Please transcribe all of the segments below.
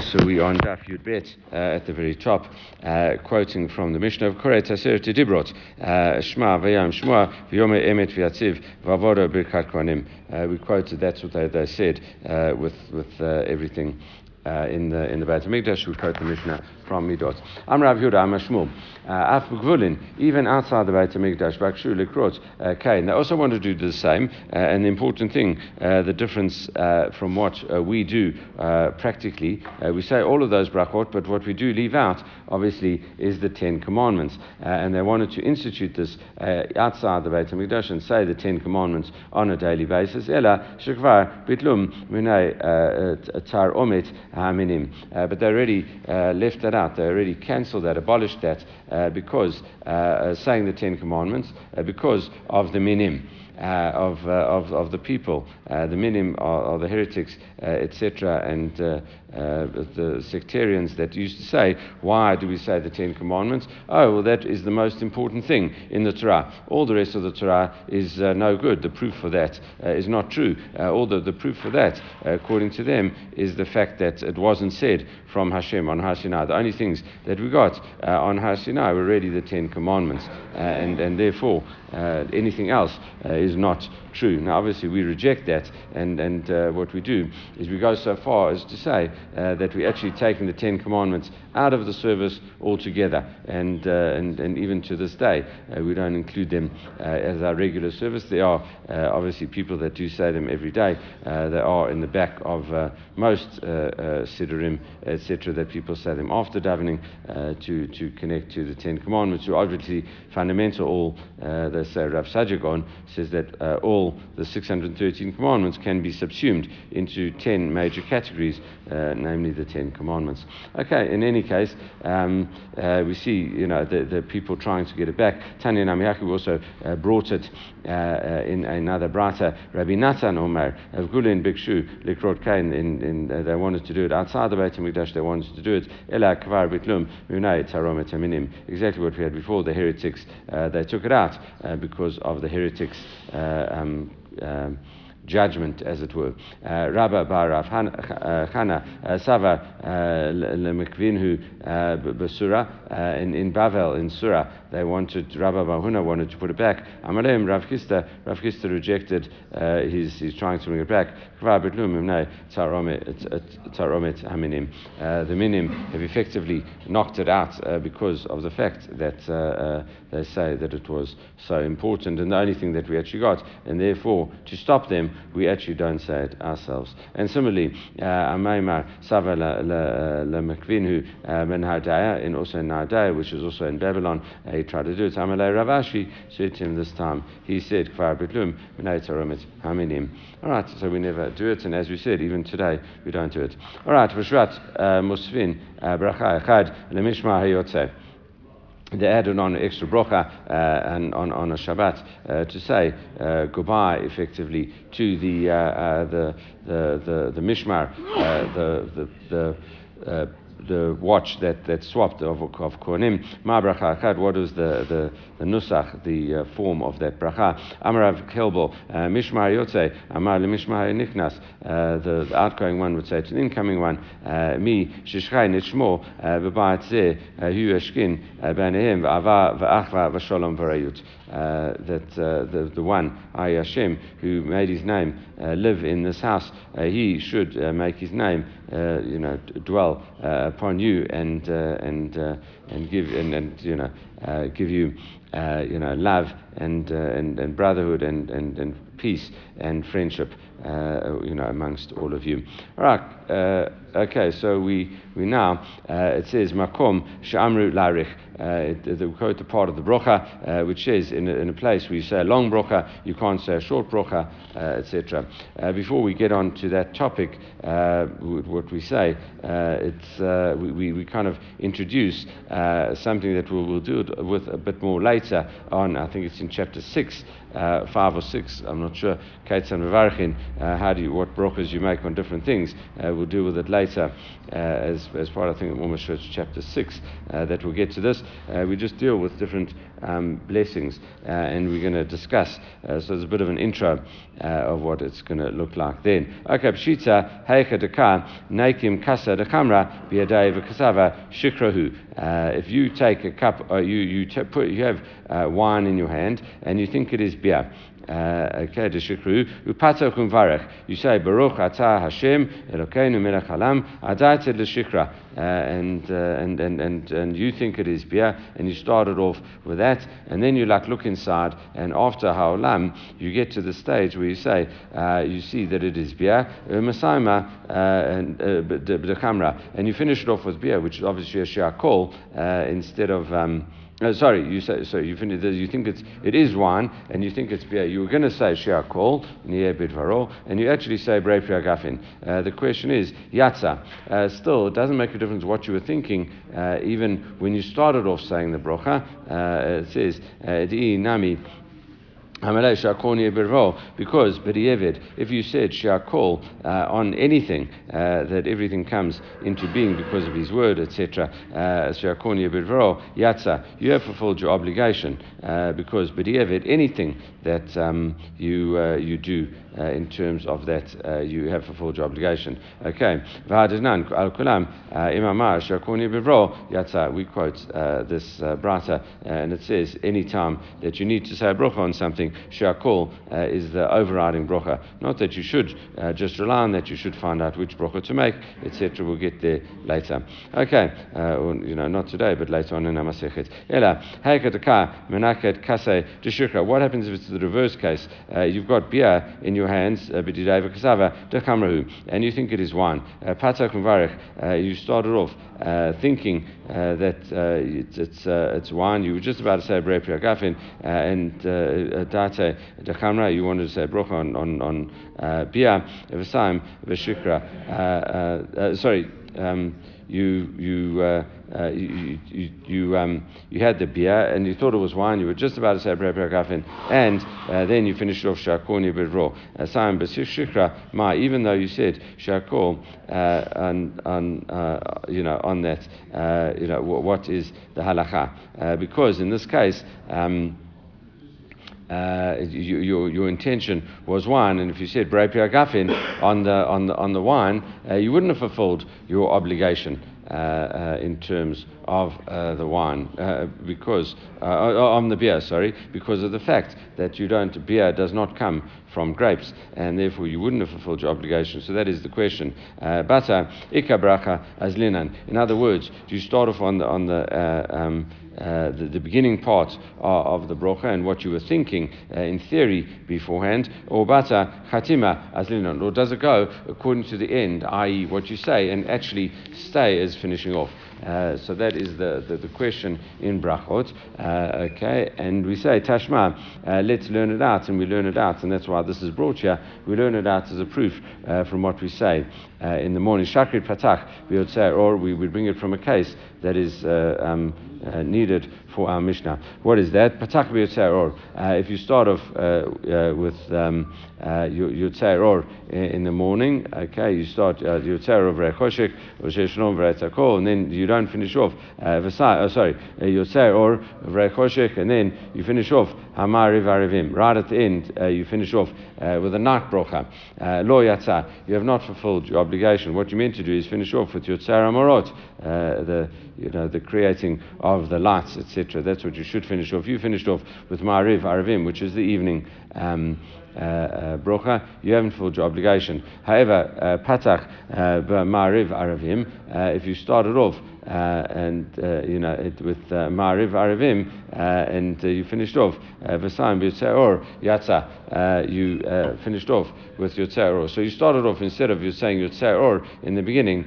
So we are on Daf Yud Bet uh, at the very top, uh, quoting from the Mishnah of Koret Haser to Dibrot, uh, Shema v'yam Shema v'yome emet v'yatziv v'avoda birkat kohanim. Uh, we quoted that's what they, they said uh, with with uh, everything uh, in the in the Beit Hamikdash. We quote the Mishnah from Midot. I'm Rav Yehuda I'm a Shmuel. Uh, Af B'Gvulin, even outside the Beit Hamikdash, Bakshu Likrot Kain. They also want to do the same. Uh, and the important thing, uh, the difference uh, from what uh, we do uh, practically, we say all of those brachot, but what we do leave out, obviously, is the Ten Commandments. and they wanted to institute this outside the Beit Hamikdash and say the Ten Commandments on a daily basis. Ela Shekvar Bitlum Tar Omet Haminim. But they already left that out. They already cancelled that, abolished that, uh, because uh, uh, saying the Ten Commandments, uh, because of the minim. Uh, of, uh, of, of the people, uh, the minim are, are the heretics, etc., and Uh, the sectarians that used to say, Why do we say the Ten Commandments? Oh, well, that is the most important thing in the Torah. All the rest of the Torah is uh, no good. The proof for that uh, is not true. all the, the proof for that, according to them, is the fact that it wasn't said from Hashem on Har Sinai. The only things that we got on Har Sinai were really the Ten Commandments, and, and therefore anything else is not true. Now, obviously, we reject that, and, and uh, what we do is we go so far as to say uh, that we're actually taking the Ten Commandments out of the service altogether, and, uh, and, and even to this day, uh, we don't include them uh, as our regular service. There are uh, obviously people that do say them every day. they are in the back of most uh, Siddurim, etc., that people say them after davening to, to connect to the Ten Commandments, are obviously fundamental. All they say, Rav Saadia Gaon says that all all the 613 commandments can be subsumed into 10 major categories, uh, namely the 10 commandments. Okay, in any case, um, uh, we see you know the, the, people trying to get it back. Tanya Namiyaku also uh, brought it uh, uh, in another brata. Rabbi Natan Omer of Gulin Bikshu Likrot Kain. In, uh, they wanted to do it outside the Beit Hamikdash. They wanted to do it Ela Kvar Bitlum. Exactly what we had before. The heretics they took it out because of the heretics. Um, um, judgment, as it were. Uh, Rabba bar Rav Chana uh, uh, Sava uh, Lemekvinhu uh, Basura uh, in in Bavel in Sura. They wanted Rabba Bahuna wanted to put it back. Amalem Rav Chisda Rav Chisda rejected. he's he's trying to bring it back. Taromet Haminim. The minim have effectively knocked it out because of the fact that they say that it was so important and the only thing that we actually got, and therefore to stop them we actually don't say it ourselves. And similarly, uh, Amaymar Sava la Mekvinhu uh, Ben Hardaya, in also in which is also in Babylon, uh, he tried to do it. Amalei Rav Ashi said to him this time, he said, Kvar Bitlum, Haminim. All right, so we never do it, and as we said, even today, we don't do it. All right, Vashrat Musfin, Bracha Echad, Lemishma Hayotzeh they added on extra brocha uh, and on, on a Shabbat uh, to say uh, goodbye effectively to the, uh, uh, the, the, the, the mishmar, uh, the, the, the the watch that, that swapped of, of Kohanim. Ma bracha achad, what is the, the, the nusach, the uh, form of that bracha? Amarav kelbo, uh, mishmar yotze, amar mishmar nichnas, uh, the, outgoing one would say to the incoming one, uh, mi shishchai nishmo, uh, b'ba'at zeh, uh, hu eshkin, uh, b'anehem, v'ava, v'achva, v'sholom, v'rayut. That the, the one, I Hashem, who made his name live in this house, he should make his name, you know, dwell upon you and uh, and uh, and give and, and you know give you you know love and and, and brotherhood and, and, and peace and friendship you know amongst all of you. All right. okay. So we we now it says makom shamru larich. Uh, the, quote the part of the brocha uh, which says in a, in a place where you say a long brocha, you can't say a short brocha, uh, etc. Uh, before we get on to that topic, uh, what we say, uh, it's, we, we kind of introduce something that we'll, we'll do with a bit more later on. I think it's in chapter 6 uh, five or six. I'm not sure. Kates and Vivarchin, uh, how do you, what brokers you make on different things. Uh, we'll deal with it later uh, as, as part, I think, of Mormon Church chapter 6 uh, that we'll get to this. we just deal with different um, blessings and we're going to discuss. so there's a bit of an intro of what it's going to look like then. Okay, Pshita, Heicha Deka, Naikim Kasa Dekamra, Biadai Kasava, Shikrahu. If you take a cup, you, you, t- put, you have wine in your hand and you think it is Uh, kumvarech. You say Baruch Hashem Elokeinu Melech Halam l'shikra, uh, and uh, and and and and you think it is beer, and you started off with that, and then you like look inside, and after Haolam, you get to the stage where you say uh, you see that it is beer, Masaima and the camera, and you finish it off with beer, which is obviously a shiakol instead of. Um, uh, sorry, you say so. You, finish, you think it's it is wine, and you think it's beer. You were going to say shiakol bidvaro, and you actually say brei priagafin. Uh, the question is yatza. Uh, still, it doesn't make a difference what you were thinking, uh, even when you started off saying the brocha. Uh, it says di nami because B'di'evid, if you said Shakol uh, on anything, uh, that everything comes into being because of his word, etc., uh, Shakon Yatza, you have fulfilled your obligation uh, because B'di'evid, anything that um, you, uh, you do uh, in terms of that, uh, you have fulfilled your obligation. Okay. al kulam imamar shakuni bivro yatsa. We quote this uh, brata, and it says any time that you need to say a bracha on something, shakul uh, is the overriding bracha. Not that you should uh, just rely on that. You should find out which bracha to make, etc. We'll get there later. Okay. Uh, or, you know, not today, but later on in Amasechet. Ela menaket kase What happens if it's the reverse case? you've got beer in your hands, your hands, uh, and you think it is wine. Uh, Patak uh, you started off thinking that it's, it's, it's wine. You were just about to say Brei Priagafin, and Date you wanted to say Brocha on, on, on Bia, Evasaim, Veshikra. Sorry. Um, you you uh, uh, you you, you, um, you, had the beer and you thought it was wine. You were just about to say Brei and uh, then you finished off Shakoni. Uh, Simon Shikra Ma, even though you said Shakol uh, on, on uh, you know on that, you know what is the halacha? because in this case. Um, uh, you, your, your intention was wine, and if you said Gafin on the, on the, on the wine, uh, you wouldn't have fulfilled your obligation. Uh, uh, in terms of uh, the wine, uh, because on the beer, sorry, because of the fact that you don't beer does not come from grapes, and therefore you wouldn't have fulfilled your obligation. So that is the question. Bata ikabracha azlinan. In other words, do you start off on the on the um, uh, the, the, beginning part of, of the brocha and what you were thinking uh, in theory beforehand, or bata chatima aslinon, or does it go according to the end, i.e., what you say, and actually stay as finishing off? Uh, so that is the, the, the question in brachot. Uh, okay, and we say tashma, uh, let's learn it out, and we learn it out, and that's why this is brought here. We learn it out as a proof from what we say in the morning. Shakrit patach, we would say, or we would bring it from a case that is um, needed for our Mishnah. What is that? Patach or uh, if you start off uh, uh, with um, uh, or in the morning, okay, you start uh, Yotzer of Rechoshik, or and then you don't finish off uh, Vasai, oh, sorry, Yotzer or Rechoshik, and then you finish off Hamariv Arivim. Right at the end, uh, you finish off with a night brocha. Lo Yatza, you have not fulfilled your obligation. What you meant to do is finish off with Yotzer Amorot, uh, the you know the creating of the lights, etc. That's what you should finish off. You finished off with Ma'ariv, Arivim, which is the evening um, uh, uh, brocha. You haven't fulfilled your obligation. However, uh, Patach uh, Ma'ariv, Arivim, uh, if you started off uh, and you know it, with uh, Ma'ariv, Arivim, and you finished off Vasayim Yotzeor Yatza, you finished off with Yotzeor. So you started off instead of you saying Yotzeor in the beginning.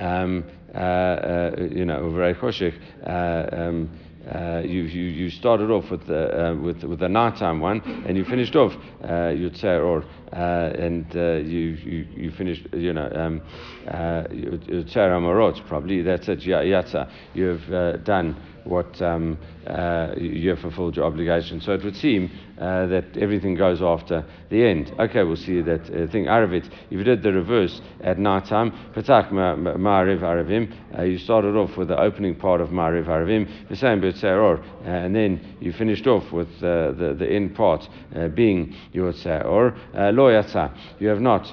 Um, uh, uh, you know, choshik. Uh, um, uh, you, you, you started off with the, uh, with, with the nighttime one and you finished off uh, Yotzer or and you, you, you finished you know um, Yotzer Amorot probably. That's it. Yatza you've done what um, uh, you have fulfilled your obligation. So it would seem uh, that everything goes after the end. Okay, we'll see that uh, thing Aravit. If you did the reverse at night time, Patak Ma'ariv Aravim, uh, you started off with the opening part of Ma'ariv Aravim, the same B'Tze'or, uh, and then you finished off with uh, the, the end part being your. Lo Yatsa, you have not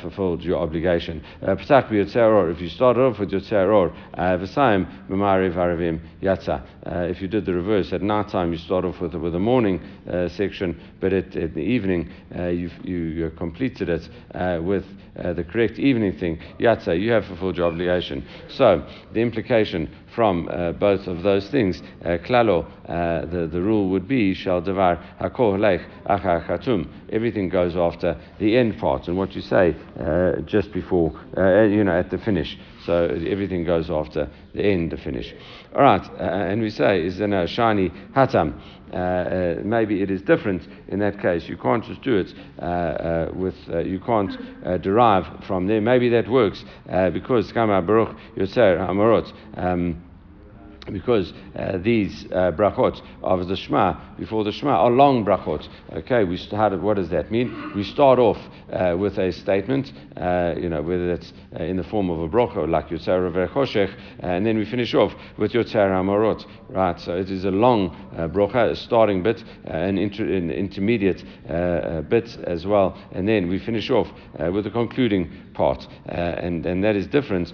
fulfilled your obligation. Patak B'Tze'or, if you started off with your Tze'or, the same Ma'ariv Aravim Yatsa. If you did the reverse at night time, you start off with, with morning section, but at, at the evening uh, you you completed it uh, with uh, the correct evening thing. Yatsa, you have fulfilled your obligation. So the implication from uh, both of those things, uh, klalo, uh, the, the rule would be, shall devar hakol Everything goes after the end part and what you say just before, you know, at the finish. So everything goes after the end, the finish. All right, uh, and we say, is in a shiny hatam. Uh, uh, maybe it is different in that case. You can't just do it uh, uh with, you can't derive from there. Maybe that works because Kama Baruch Yotzer Hamarot. Because uh, these uh, brachot of the Shema before the Shema are long brachot. Okay, we started. What does that mean? We start off uh, with a statement, uh, you know, whether it's uh, in the form of a bracha like Yotzar Choshech, and then we finish off with Yotzar Amorot. Right. So it is a long uh, bracha, a starting bit, an, inter- an intermediate bit as well, and then we finish off with a concluding part, and and that is different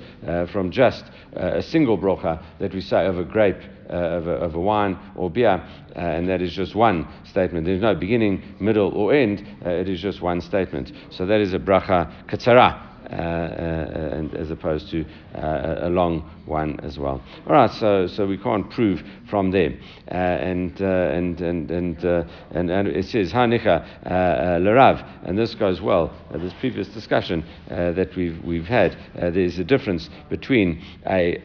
from just a single bracha that we say over a grape, uh, of, a, of, a, wine or beer, uh, and that is just one statement. There's no beginning, middle, or end. Uh, it is just one statement. So that is a bracha katsara. Uh, uh, and as opposed to uh, a long one as well. All right, so so we can't prove from there, uh, uh, and, and and uh, and and it says hanicha lerav, and this goes well. this previous discussion that we've we've had, there's a difference between a,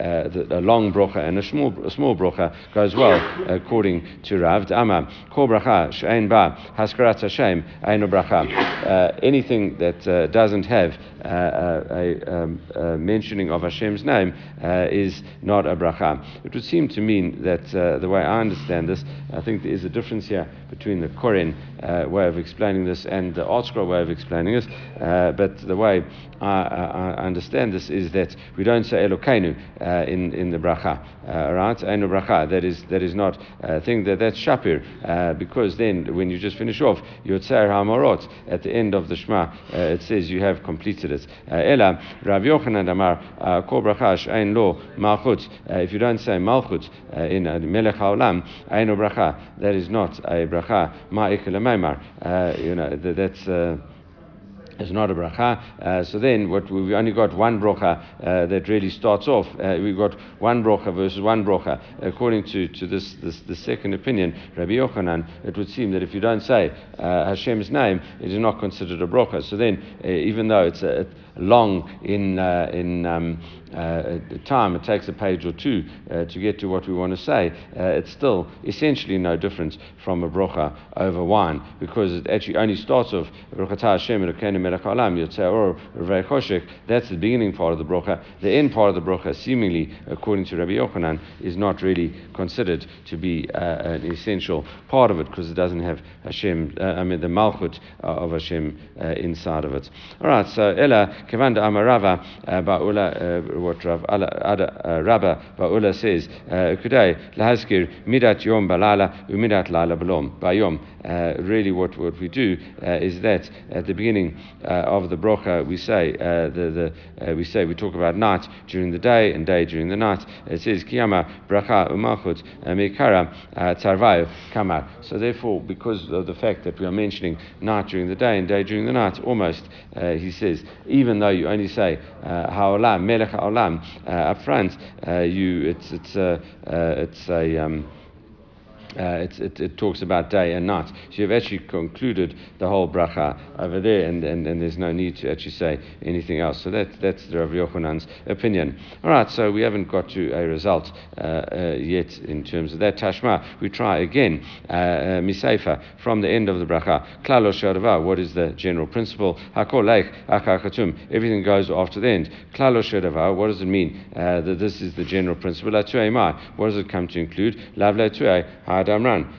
a long brocha and a small a small brocha goes well according to Rav. Ama kol bracha she'ein ba haskarat Hashem eino bracha. Anything that doesn't have um, a, mentioning of Hashem's name uh, is not a bracha. It would seem to mean that uh, the way I understand this, I think there is a difference here between the Koren uh, way of explaining this and the ArtScroll way of explaining this. Uh, but the way I, I, understand this is that we don't say Elokeinu uh, in, in the bracha, uh, right? Einu bracha, that is, that is not a thing, that, that's Shapir, uh, because then when you just finish off your Yotzer HaMorot at the end of the Shema, uh, it says you have completed it. Uh, Ela, Rav Yochanan Amar, uh, Kol bracha ein lo malchut. Uh, if you don't say malchut in Melech HaOlam, Einu bracha, that is not a bracha. Ma'ik uh, you know, that's. Uh, is not a bracha. Uh, so then, what we've only got one bracha uh, that really starts off. Uh, we've got one bracha versus one bracha. According to, to this, this the second opinion, Rabbi Yochanan, it would seem that if you don't say uh, Hashem's name, it is not considered a bracha. So then, uh, even though it's a, long in uh, in um, time, it takes a page or two to get to what we want to say. it's still essentially no difference from a bracha over wine because it actually only starts off that's the beginning part of the brocha. The end part of the brocha, seemingly, according to Rabbi Yochanan, is not really considered to be uh, an essential part of it because it doesn't have Hashem, uh, I mean, the Malchut uh, of Hashem uh, inside of it. All right, so Ella, Kavanda Amarava uh, Ba'ula, uh, what Rav uh, Rabba Ba'ula says, uh, Kudai, Lahazkir, Midat Yom Balala, Umidat Lala Balom, Bayom. Uh, really, what, what we do is that at the beginning uh, of the brocha, we say uh, the, the uh, we say we talk about night during the day and day during the night. It says kiyama bracha umalchut mikara tzarvayu kamar. So therefore, because of the fact that we are mentioning night during the day and day during the night, almost he says even though you only say haolam melech haolam up uh, front, uh, you it's it's uh, it's a um, uh, it, it, talks about day and night. So you've actually concluded the whole bracha over there, and, and, and there's no need to actually say anything else. So that, that's the Rav Yochanan's opinion. All right, so we haven't got to a result uh, uh, yet in terms of that. Tashma, we try again. Uh, uh Misaifa, from the end of the bracha. Klalo Shadava, what is the general principle? Hakol Leich, everything goes after the end. Klalo Shadava, what does it mean that this is the general principle? What does it come to include? Lav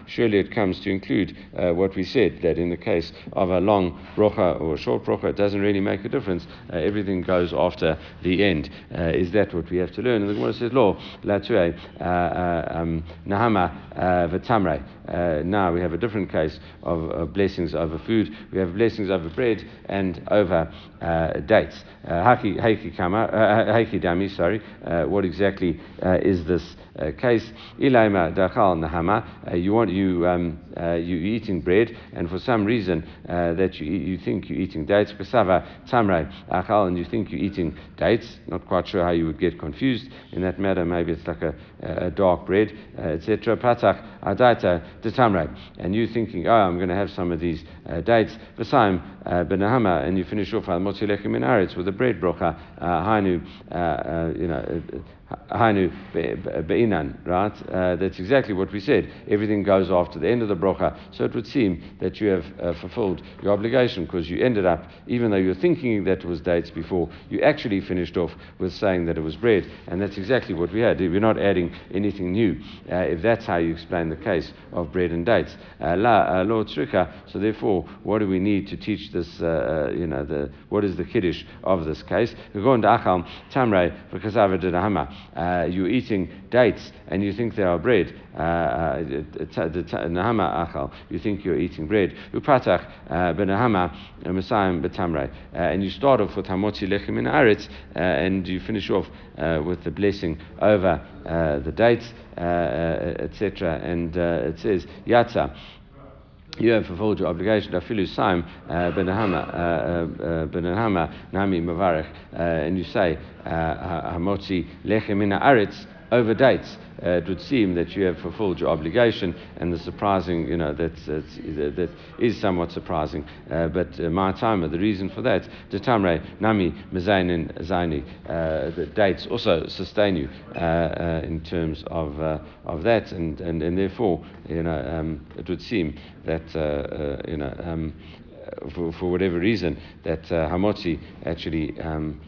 Surely it comes to include uh, what we said that in the case of a long brocha or a short brocha, it doesn't really make a difference. Uh, everything goes after the end. Uh, is that what we have to learn? And the Gemara says, "Lo latue uh, uh, um, nahama v'tamre." Now we have a different case of, blessings over food. We have blessings over bread and over dates. Haki dami. Sorry. what exactly is this case? Dachal nahama. You want you um, uh, you're eating bread, and for some reason uh, that you, you think you're eating dates, kasava tamray achal, and you think you're eating dates. Not quite sure how you would get confused in that matter. Maybe it's like a, a dark bread, uh, etc. Patach adaita de tamray, and you thinking, oh, I'm going to have some of these uh, dates. V'saim uh, benahama, and you finish off al motilechem in with a bread brocha. Uh, hainu, you know. Hainu be'inan, right? Uh, that's exactly what we said. Everything goes after the end of the brocha. So it would seem that you have uh, fulfilled your obligation because you ended up, even though you were thinking that it was dates before, you actually finished off with saying that it was bread. And that's exactly what we had. We're not adding anything new. Uh, if that's how you explain the case of bread and dates. Uh, la, uh, Lord Srika. So therefore, what do we need to teach this, uh, you know, the, what is the kiddush of this case? Tamre because Uh, you're eating dates and you think they are bread. Uh, uh, nahama achal, you think you're eating bread. Upratach uh, benahama uh, and you start off with hamotzi lechem in aretz, and you finish off with the blessing over the dates, etc. And it says yatsa you have fulfilled your obligation. Afilu saim uh, benahama uh, uh, benahama nami mavarech, and you say hamotzi lechem in aretz over dates. Uh, it would seem that you have fulfilled your obligation, and the surprising, you know, that's, that's that is somewhat surprising. Uh, but uh, my time, the reason for that, the tamre nami zaini, uh, the dates also sustain you uh, uh, in terms of of that, and, and, and therefore, you know, um, it would seem that you know. Um, for, for whatever reason, that Hamotzi actually um,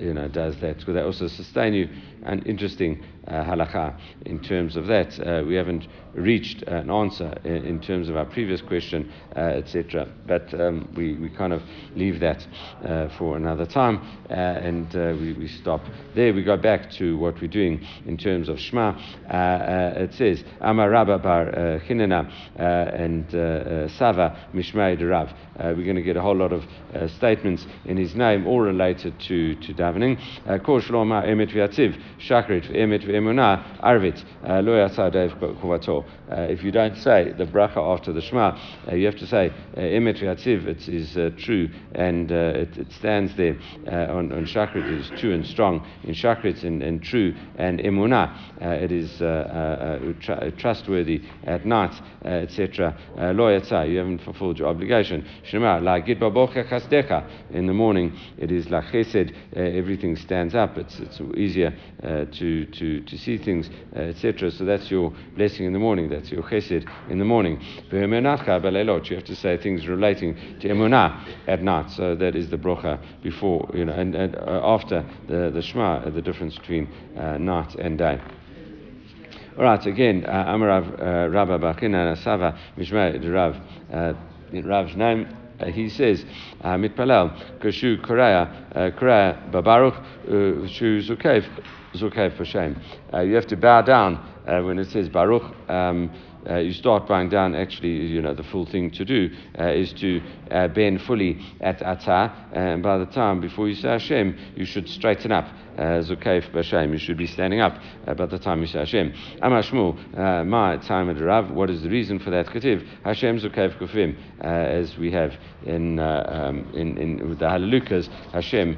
you know, does that. Because they also sustain you. An interesting uh, halakha in terms of that. Uh, we haven't reached an answer in, in terms of our previous question, uh, etc. But um, we, we kind of leave that uh, for another time uh, and uh, we, we stop there. We go back to what we're doing in terms of Shema. it says, Amar Rabba bar Chinena and Sava Mishmei Rav. we're going to get a whole lot of statements in his name, all related to, to davening. Kol Shakrit V'Emunah, Arvit, uh, Lo Yatsa Dev Kuvato. Uh, if you don't say the bracha after the Shema, uh, you have to say uh, Emet Yatziv, it is uh, true and uh, it, it, stands there on, on Shachrit, it is true and strong. In Shachrit and, and true and Emunah, it is tr- trustworthy at night, etc. Lo Yatsa, you haven't fulfilled your obligation. Shema, La Gid Chasdecha, in the morning it is La Chesed, everything stands up, it's, it's easier to, to, to see things, etc. So that's your blessing in the morning that's your chesed in the morning. You have to say things relating to emunah at night. So that is the brocha before, you know, and, and uh, after the, the Shema, uh, the difference between uh, night and day. All right, again, uh, Amarav uh, Rabba Bachina Sava Mishmei Rav. Uh, Rav's name, uh, Uh, he says, ah, Mitpalel, Kashu Koraya, uh, Koraya Babaruch, uh, Shu Zukev, Zukev for shame. You have to bow down uh, when it says Baruch, um, uh, you start bowing down, actually, you know, the full thing to do uh, is to uh, bend fully at Atah, and by the time before you say Hashem, you should straighten up. Uh, Zukaif Bashem, you should be standing up uh, by the time you say Hashem. Amashmu, uh, my time at Rav, what is the reason for that? Ketiv, Hashem Zukaif Kufim, as we have in, um, in, in the Hallelujahs, Hashem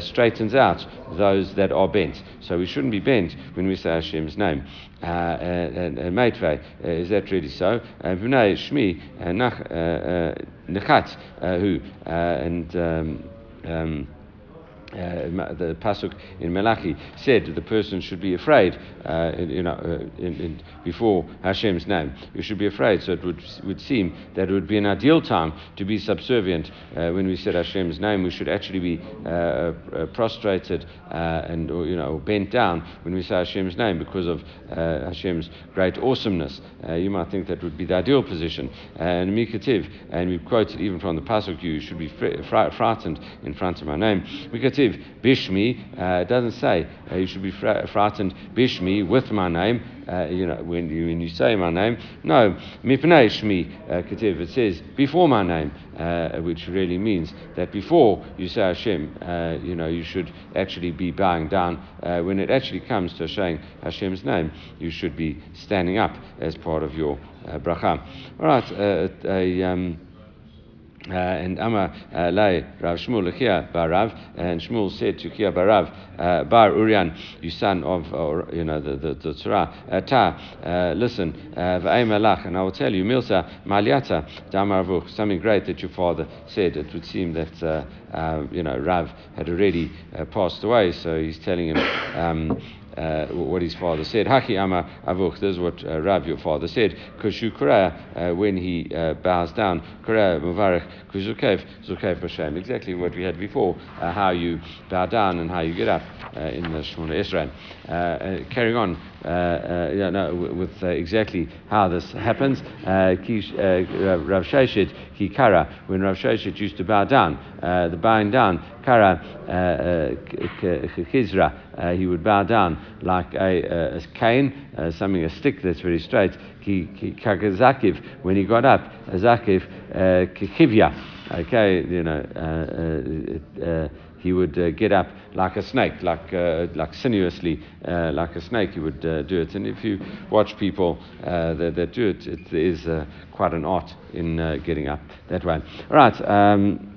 straightens out those that are bent. So we shouldn't be bent when we say Hashem's name. Uh, and, and Maitre. is that really so? Uh, B'nai Shmi uh, uh, Nechat, who, and um, um, uh, the pasuk in Malachi said the person should be afraid, uh, you know, uh, in, in, before Hashem's name. You should be afraid. So it would would seem that it would be an ideal time to be subservient uh, when we said Hashem's name. We should actually be uh, uh, prostrated and or, you know bent down when we say Hashem's name because of Hashem's great awesomeness. you might think that would be the ideal position. And Mikativ, and we've quoted even from the pasuk, you should be fr- frightened in front of my name. Mikativ Bishmi, uh, it doesn't say uh, you should be frightened Bishmi with my name. Uh, you know, when you, when you say my name. No, Mipnei Shmi uh, Ketiv, it says before my name, uh, which really means that before you say Hashem, uh, you know, you should actually be bowing down. When it actually comes to saying Hashem's name, you should be standing up as part of your bracha. All right, a, um, uh, and Amar uh, Lai Rav Shmuel Chia Barav, and Shmuel said to Chia Barav, uh, Bar Urian, you son of, or, you know, the, the, the Torah, uh, Ta, uh, listen, V'ay and I will tell you, Milsa Maliata Damaravuch, something great that your father said. It would seem that, uh, you know, Rav had already passed away, so he's telling him, um, uh, what his father said. Haki ama avuch, this is what uh, Rav, your father said. Kushu uh, when he uh, bows down, kura muvarech kuzukev, zukev b'shem. Exactly what we had before, uh, how you bow down and how you get up uh, in the Shemona Esrei. Carrying on, with exactly how this happens. Rav Sheshet, ki kara, when Rav Sheshet used to bow down, the bowing down, kara kizra, uh, he would bow down like a, a cane, uh, something, a stick that's very straight. Kagazakiv, when he got up, Zakiv, uh, kikivya, okay, you know, uh, uh, he would uh, get up like a snake, like uh, like sinuously, uh, like a snake. He would do it. And if you watch people that, that, do it, it is quite an art in getting up that way. All right. Um,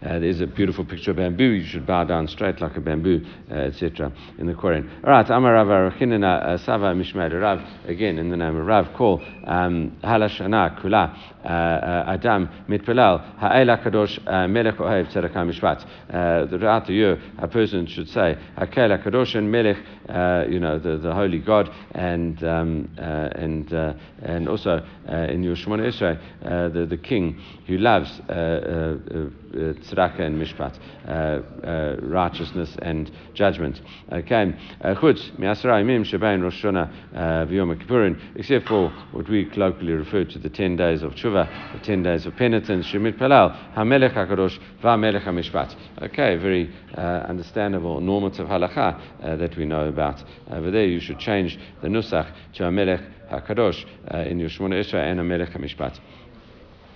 uh, there's a beautiful picture of bamboo. You should bow down straight like a bamboo, uh, etc. in the Koren. All right, Amar Rav Arachinina uh, Sava Mishmael Rav, again in the name of Rav, call um, Halashana Kula Uh, Adam Mitpelal Ha'ela Kadosh uh, Melech Ohev Tzedakah Mishpat. Throughout uh, the year, a person should say Ha'ela Kadosh and Melech, you know, the, the holy God, and um, and and also in your Shemona Esrei, the, the king who loves tzedakah and mishpat, uh, uh, righteousness and judgment. Okay, chutz mi'asra imim shebain Rosh v'yom Kippurim, except for what we colloquially refer to the ten days of tshuva, the ten days of penitence. Shemit pelal hamelech hakadosh va'melech hamishpat. Okay, very uh, understandable normative halacha uh, that we know about. Over there, you should change the nusach to hamelech hakadosh uh, in your Shemona Esrei and hamelech hamishpat.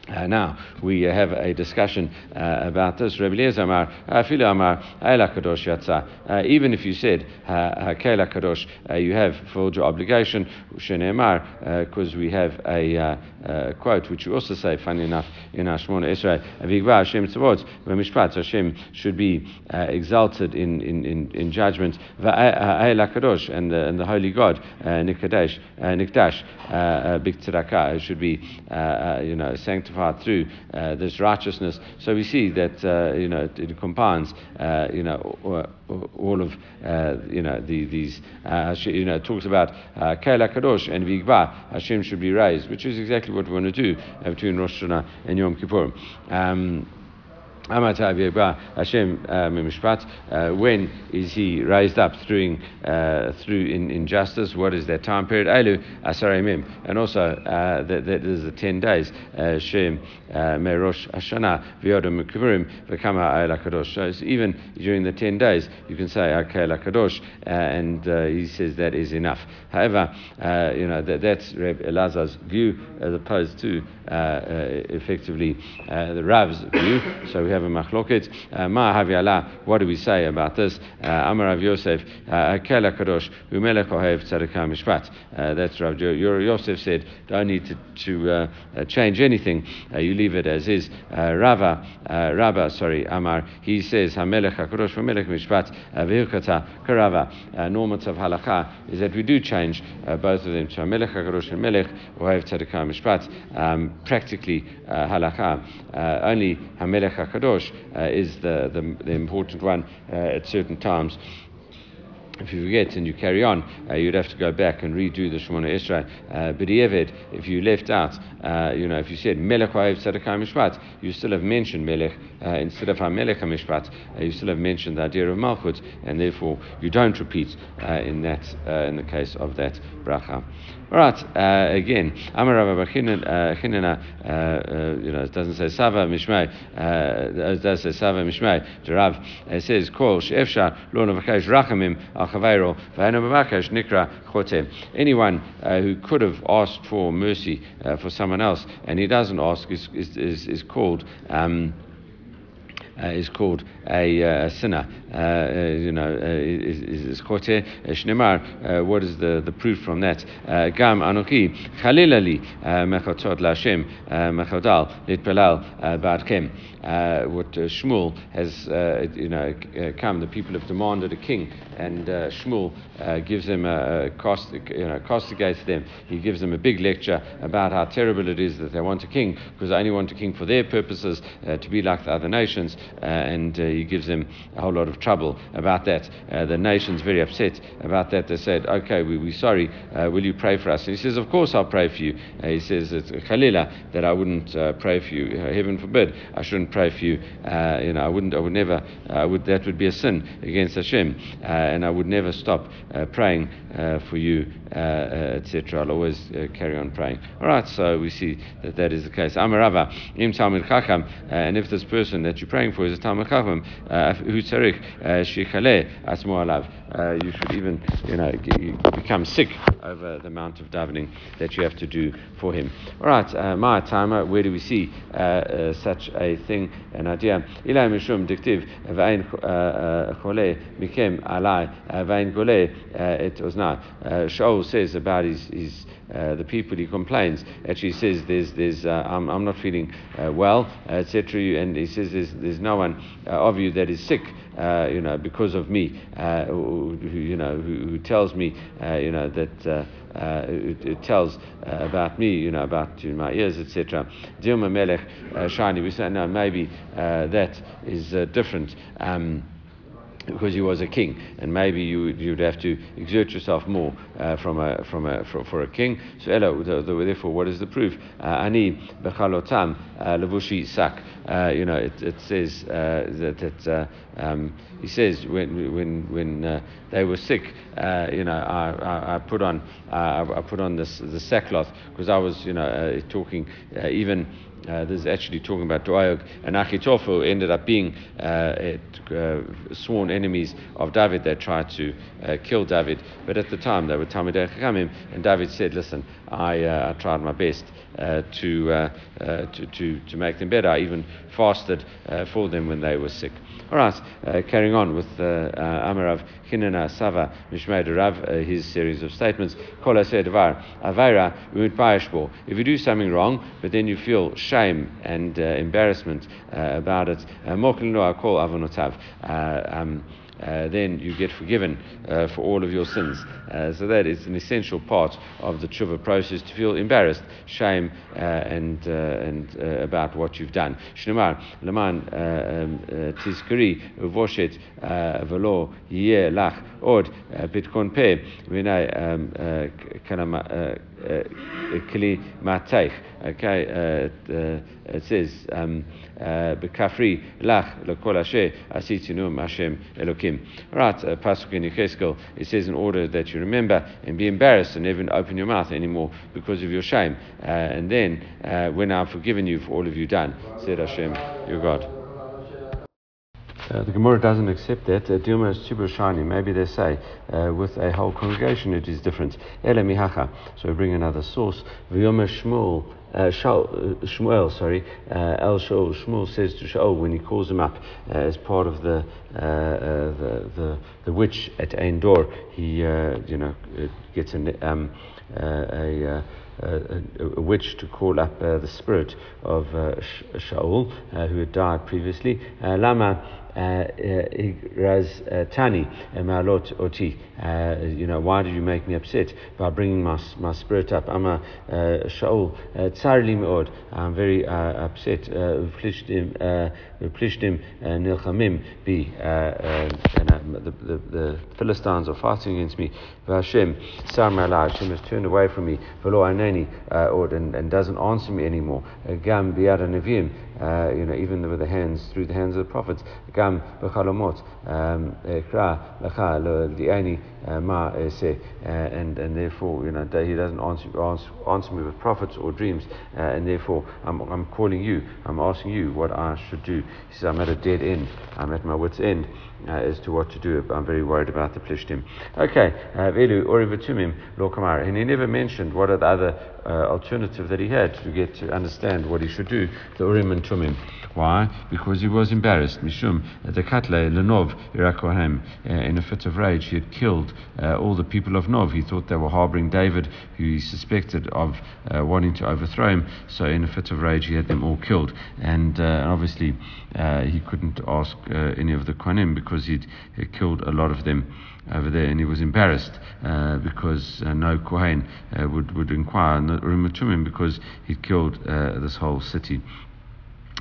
Uh, now we uh, have a discussion uh, about this. Rabbi Eliezer Amar, Afilu Amar, Kadosh Yatza. Uh, even if you said Hakela Kadosh, uh, you have fulfilled your obligation. Shenemar, because uh, we have a Uh, quote which you also say, funny enough, in our Shemona Esrei. Avigva Hashem Tzavot, Hashem should be uh, exalted in, in, in, in judgment. Kadosh and the, and the Holy God, uh, Nikadesh, Nikdash, Big should be, you know, sanctified through uh, this righteousness. So we see that uh, you know it, it uh, you know all of uh, you know the, these uh, you know talks about Kaila Kadosh and Vigba Hashem should be raised, which is exactly what we want to do between Rosh Hashanah and Yom Kippur. Um, Hashem uh, Mishpat, uh, when is he raised up through, uh, through in, injustice? What is that time period? Elu Asarimim. And also, uh, that, that is the 10 days. Shem Merosh Hashanah V'yodam Kivurim V'kama Ayla. So even during the 10 days, you can say Akela Kadosh, and he says that is enough. However, you know, that, that's Reb Elazar's view as opposed to effectively the Rav's view. So have a machloket. Uh, ma haviala, what do we say about this? Uh, Amar Rav Yosef, uh, Kela Kadosh, Umelech Ohev Tzedekah Mishpat. That's Rav Yosef said, don't need to, to change anything. you leave it as is. Rava, Rabba, sorry, Amar, he says, Hamelech HaKadosh V'Melech Mishpat V'Hilkata Karava. Normative halacha is that we do change both of them to Hamelech HaKadosh and Ohev Tzedekah Mishpat. Um, practically, uh, halakha, uh, only Hamelech HaKadosh uh, is the, the, the, important one uh, at certain times if you forget and you carry on, uh, you'd have to go back and redo the Shemona Esrei. Uh, but if you left out, uh, you know, if you said Melech Ha'ev Tzedekah Mishpat, you still have mentioned Melech uh, instead of HaMelech HaMishpat. Uh, you still have mentioned the idea of Malchut, and therefore you don't repeat uh, in that in the case of that bracha. Right, uh, again, Amar Rabba Chinena, you know, it doesn't say Sava Mishmei, it does say Sava Mishmei, Rav, it says, Kol She'efsha Lo Navakesh Rachamim Al Chaveiro V'hena B'vakesh Nikra Chote. Anyone who could have asked for mercy for someone else and he doesn't ask is, is, is, is called um, uh, is called a, uh, sinner. Uh, uh you know, uh, is, is uh, shnemar. Uh, what is the, the proof from that? Uh, Gam anoki chalilali mechotot lashem mechodal litpelal badkem. What Shmuel has, you know, come. The people have demanded a king, and Shmuel gives them a, cost, you know, castigates them. He gives them a big lecture about how terrible it is that they want a king because they only want a king for their purposes, to be like the other nations. And he gives them a whole lot of trouble about that. Uh, the nation's very upset about that. They said, "Okay, we, we're sorry. Uh, will you pray for us?" And he says, "Of course, I'll pray for you." Uh, he says, "It's Khalila that I wouldn't uh, pray for you. heaven forbid, I shouldn't pray for you. you know, I wouldn't. I would never. I would. That would be a sin against Hashem, and I would never stop praying for you, etc. I'll always carry on praying. All right. So we see that that is the case. Amarava im talmid chacham, and if this person that you're praying for is a Talmud Chacham, uh, who tzarich uh, shichale asmo alav. Uh, you should even, you know, you become sick over the amount of davening that you have to do for him. All right, uh, my timer, where do we see uh, uh, such a thing, an idea? Ilai mishum diktiv v'ain chole mikem alai v'ain gole et oznai. Shaul says about his, his uh, the people he complains. Actually, says there's there's uh, I'm, I'm not feeling uh, well, etc. And he says there's there's no one of you that is sick, Uh, you know, because of me, uh, who, you know, who, who tells me, uh, you know, that. Uh, it, it, tells uh, about me, you know, about you know, my ears, etc. Dilma Melech Shani, we say, no, maybe that is different. Um, because he was a king, and maybe you you'd have to exert yourself more uh, from a from a for, for a king. So elo, therefore, what is the proof? Uh, Ani bechalotam uh, levushi sak. You know, it, it says uh, that that um, he says when when when they were sick, you know, I, I, I put on I put on this the sackcloth because I was you know talking even uh, this is actually talking about Doeg and Achitophel ended up being uh, uh, sworn enemies of David. They tried to uh, kill David, but at the time they were Talmidei Chachamim, and David said, "Listen, I, I tried my best uh, to, to, to make them better. I even fasted for them when they were sick." All right, uh, carrying on with uh, uh, Amarav Hinana Sava Mishmei Rav, uh, his series of statements. Kol Devar Avera If you do something wrong, but then you feel shame and uh, embarrassment uh, about it, Moklinu Akol Avonotav. Um, uh, then you get forgiven uh, for all of your sins. Uh, so that is an essential part of the tshuva process to feel embarrassed, shame, uh, and and about what you've done. Shnemar leman um, uvoshet velo yeh lach od bitkon kanama uh, uh, kli mateich. Okay, uh, uh, it says um, bekafri lach lekol asher asitinu Hashem Elokim. Right, pasuk in Yecheskel. It says in order that you remember and be embarrassed and never open your mouth anymore because of your shame. Uh, and then uh, when I've forgiven you for all of you done, said Hashem, your God. Uh, the Gemara doesn't accept that. Uh, Dilma is super shiny. Maybe they say uh, with a whole congregation it is different. So we bring another source. V'yomer Shmuel. Uh, uh, Shmuel, sorry, uh, El Shaul, Shmuel says to Shaul when he calls him up uh, as part of the, uh, uh, the, the the witch at Ein Dor, he uh, you know gets an, um, a, a, a, witch to call up the spirit of Shaul who had died previously. Lama Raz uh, Tani Ma'alot Oti. Uh, you know, why did you make me upset by bringing my, my spirit up? I'm a uh, Shaul Tsarli Meod. I'm very upset. Plishtim Nilchamim Bi. The, Philistines are fighting against me. Hashem, Hashem has turned away from me. Velo Anani, and, and doesn't answer me anymore. Gam Biad Nevim, you know, even with the hands, through the hands of the prophets. And and therefore, you know, he doesn't answer, answer, answer me with prophets or dreams, uh, and therefore I'm, I'm calling you, I'm asking you what I should do. He says, I'm at a dead end, I'm at my wit's end uh, as to what to do. I'm very worried about the Plishtim. Okay, Velu Orivatumim Lo Kamara, and he never mentioned what are the other uh, alternative that he had to get to understand what he should do, the Urim and Tumim. Why? Because he was embarrassed. Mishum, the Katle, Lenov, Irakohem, uh, in a fit of rage, he had killed uh, all the people of Nov. He thought they were harboring David, who he suspected of uh, wanting to overthrow him. So, in a fit of rage, he had them all killed. And uh, obviously, uh, he couldn't ask any of the Kohanim because he'd, he'd killed a lot of them over there, and he was embarrassed uh, because uh, no Kohen uh, would, would inquire on the because he'd killed this whole city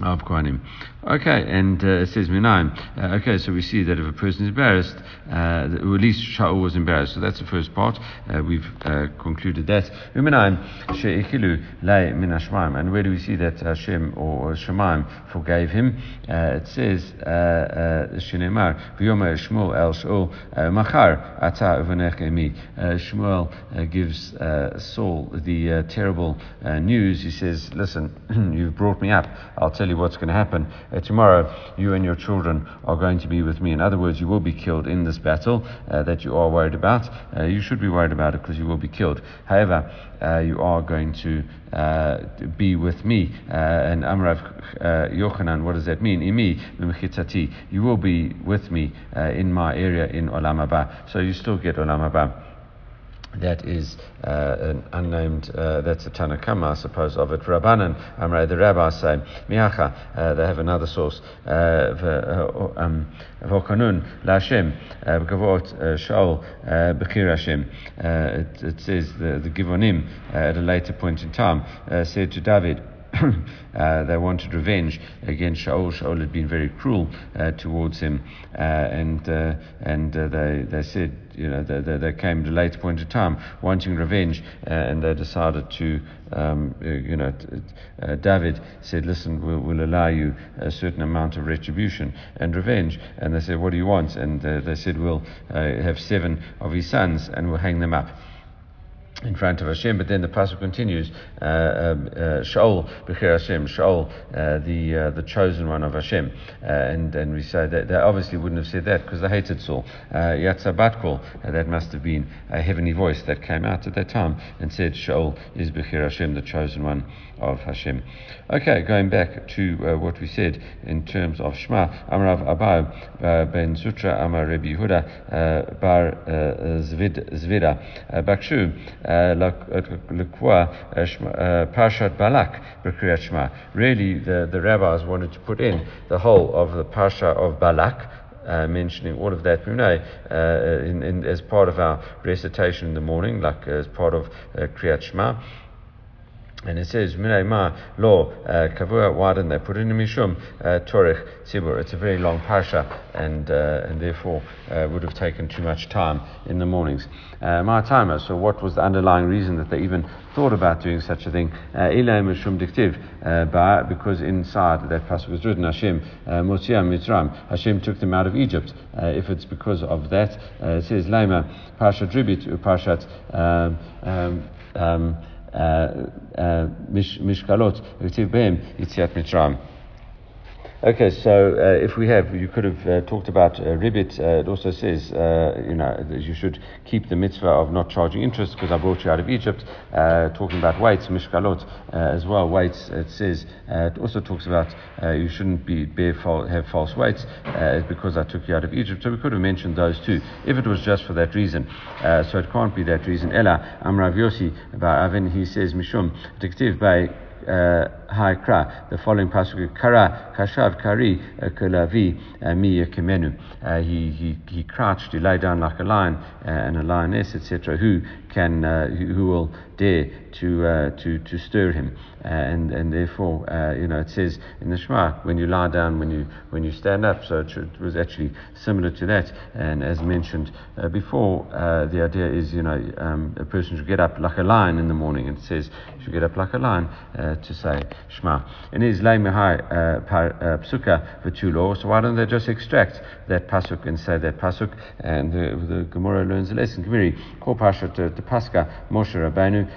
of Kohanim. Okay, and uh, it says Minaim. Uh, okay, so we see that if a person is embarrassed, uh, at least Shaul was embarrassed. So that's the first part. Uh, we've uh, concluded that. Minaim she'ichilu lei min And where do we see that Hashem or Shemaim forgave him? Uh, it says Shinemar v'yomer Shmuel el Shaul machar ata uvanech emi. Shmuel gives Saul the terrible news. He says, "Listen, you've brought me up. I'll tell you what's going to happen." uh, tomorrow you and your children are going to be with me. In other words, you will be killed in this battle uh, that you are worried about. Uh, you should be worried about it because you will be killed. However, uh, you are going to uh, be with me. Uh, and Amrav Yochanan, what does that mean? Imi You will be with me in my area in Olam Haba. So you still get Olam Haba that is uh, an unnamed, uh, that's a Tanna Kamma, I suppose, of it. Rabbanan, Amrei, the rabbis say, Miacha, uh, they have another source, uh, uh, um, Vokanun, Lashem, Gavot, Shaul, Bekir Hashem. It says the, the Givonim, at a later point in time, said to David, uh, they wanted revenge against Shaul. Shaul had been very cruel uh, towards him, uh, and uh, and they they said you know they, they, they, came at a later point of time wanting revenge, and they decided to um, you know David said, listen, we'll, we'll, allow you a certain amount of retribution and revenge, and they said, what do you want? And they said, we'll have seven of his sons and we'll hang them up in front of Hashem. But then the pasuk continues, uh, um, uh, Shaul b'chir Hashem, Shaul, uh, the uh, the chosen one of Hashem, uh, and and we say that they obviously wouldn't have said that because they hated Saul. Uh, Yatzabatkol, uh, that must have been a heavenly voice that came out at that time and said, Shaul is b'chir Hashem, the chosen one of Hashem. Okay, going back to uh, what we said in terms of Shema, Amrav Abai uh, ben Sutra Amar Rebbe Yehuda uh, bar Zvida Bakshu. Parshat Balak B'Kriyat Shema. Really, the, the rabbis wanted to put in the whole of the Parsha of Balak, uh, mentioning all of that uh, in, in, as part of our recitation in the morning, like as part of uh, Kriyat Shema. And it says, Ma lo uh, kavua wadan they put in the mishum uh, torich tzibur. It's a very long parsha, and uh, and therefore uh, would have taken too much time in the mornings. My timer. So what was the underlying reason that they even thought about doing such a thing? Ilay mishum diktiv, because inside that pasuk was written, Hashem motzia mitzram. Hashem took them out of Egypt. if it's because of that, it says lema parsha dribit parshat. Um, um, um, משקלות, וכתיב בהם יציאת מצרים. Okay, so uh, if we have, you could have uh, talked about uh, ribbit. Uh, it also says, uh, you know, you should keep the mitzvah of not charging interest because I brought you out of Egypt. Uh, talking about weights, mishkalot as well. Weights. It says. it also talks about you shouldn't be bear fal- have false weights because I took you out of Egypt. So we could have mentioned those too if it was just for that reason. so it can't be that reason. Ella Amrav Yossi about Avin. He says mishum diktiv by Haikra, the following pasuk, Kara, Kashav, Kari, uh, Kulavi, uh, Mi Kemenu. He, he, he crouched, he lay down like a lion uh, and a lioness, etc. Who can, who, who will dare to, uh, to, to stir him. Uh, and, and therefore, uh, you know, it says in the Shema, when you lie down, when you, when you stand up. So it, it was actually similar to that. And as mentioned uh, before, uh, the idea is, you know, um, a person should get up like a lion in the morning. And it says, you should get up like a lion uh, to say Shema. And it is Lay Mihai Psuka Vatulo. So why don't they just extract that pasuk and say that pasuk? And the, the Gemara learns a lesson. Gemiri, Kol Pasha the Pascha, Moshe Rabbeinu,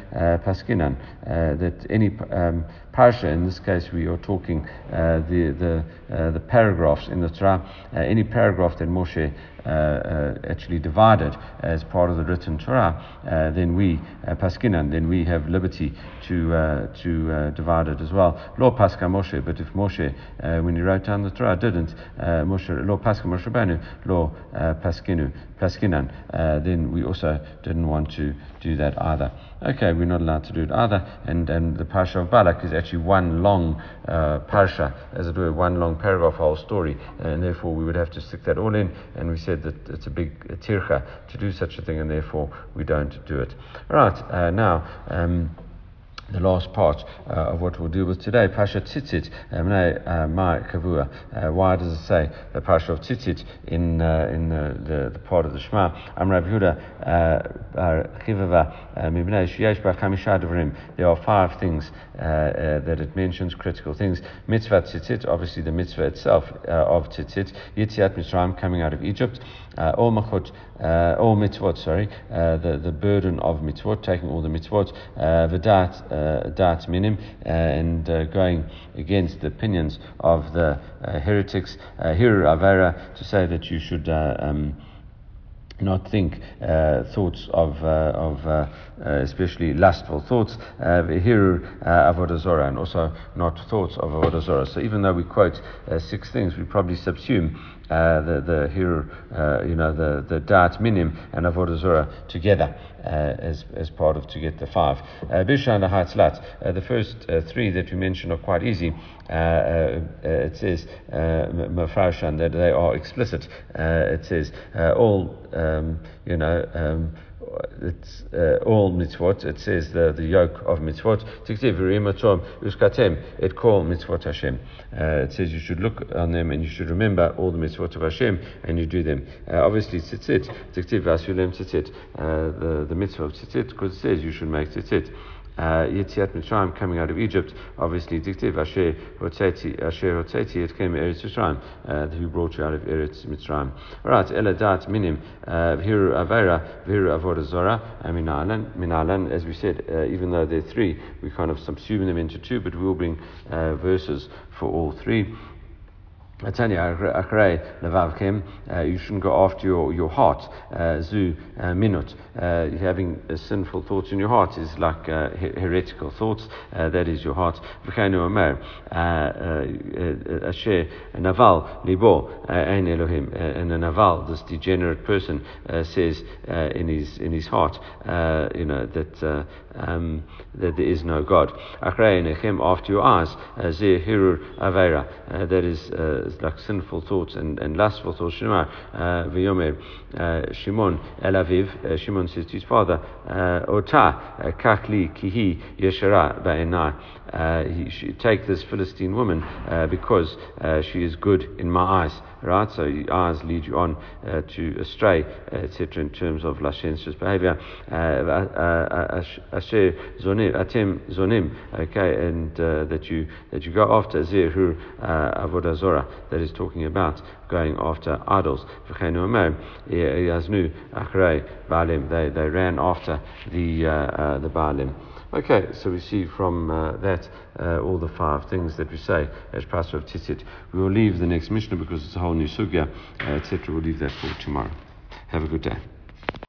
Paskinan, that any um, parsha, in this case we are talking uh, the, the, uh, the paragraphs in the Torah, uh, any paragraph that Moshe Uh, uh, actually divided as part of the written Torah, uh, then we, uh, Paskinan, then we have liberty to, to divide it as well. Lo Paska Moshe, but if Moshe, when he wrote down the Torah, didn't, Moshe, Lo Paska Moshe Banu, Lo Paskinu, Paskinan, then we also didn't want to do that either. Okay, we're not allowed to do it either. And, and the Parsha of Balak is actually one long uh, Parsha, as it were, one long paragraph, whole story. And therefore, we would have to stick that all in. And we said that it's a big tircha to do such a thing, and therefore we don't do it. Right, uh, now. Um, the last part uh, of what we'll deal with today, Pasha Tzitzit, uh, uh, Ma Kavua. Uh, why does it say the Pasha of Tzitzit in, uh, in the, the, the, part of the Shema? Am Rav Yehuda Chivava Mibnei Sheyesh Chamisha Devrim. There are five things that it mentions, critical things. Mitzvah Tzitzit, obviously the mitzvah itself of Tzitzit. Yitziat Mitzrayim, coming out of Egypt. All Machot, all mitzvot, sorry, the, the burden of mitzvot, taking all the mitzvot. V'dat uh, dat minim uh, and uh, going against the opinions of the heretics. Here, Avera, to say that you should. Um, not think uh, thoughts of, uh, of uh, especially lustful thoughts, here avodah zorah, and also not thoughts of avodah zorah. So even though we quote six things, we probably subsume uh, the the here uh, you know the the da'at minim and avodah zorah together uh, as as part of to get the five. Bishan uh, the first three that we mentioned are quite easy. it says mafarshan that they are explicit. it says all um, you know. Um, it's uh, all mitzvot. It says the, the yoke of mitzvot. It mitzvot Hashem. Uh, it says you should look on them and you should remember all the mitzvot of Hashem and you do them. Uh, obviously, tzitzit. Uh, the, the mitzvah of tzitzit because it says you should make tzitzit Yitziat Mitzrayim coming out of Egypt, obviously dictive Asher Hotzeti, Asher Hotzeti, it came Eretz Mitzrayim, uh, who brought you out of Eretz Mitzrayim. Alright, Eladat Minim, uh, Viru Avera, Viru Avodah Zora, and Minalan. Minalan, as we said, uh, even though they're three, we kind of subsume them into two, but we'll bring uh, verses for all three. I tell you, uh, you shouldn't go after your, your heart. Uh, zu uh, minut, uh, having sinful thoughts in your heart is like uh, heretical thoughts. Uh, that is your heart. V'cheinu omer, asher naval libo ein Elohim, and a naval, this degenerate person, says in his in his heart, you know that um, that there is no God. After your eyes, zehirur avera, that is like sinful thoughts and, and lustful thoughts. Shema uh, v'yomer uh, Shimshon el aviv. Uh, Shimshon says to his father, Ota kakli kihi yeshara ba'enai. Take this Philistine woman uh, because uh, she is good in my eyes. Right, so your eyes lead you on uh, to astray, etc. In terms of licentious behavior. Asher zonim, atem zonim. Okay, and that you that you go after zehur avodah zorah that is talking about going after idols. They, they ran after the, uh, uh, the Baalim. Okay, so we see from uh, that uh, all the five things that we say as Pastor of Tzitzit. We will leave the next Mishnah because it's a whole new sugya, uh, etc. We'll leave that for tomorrow. Have a good day.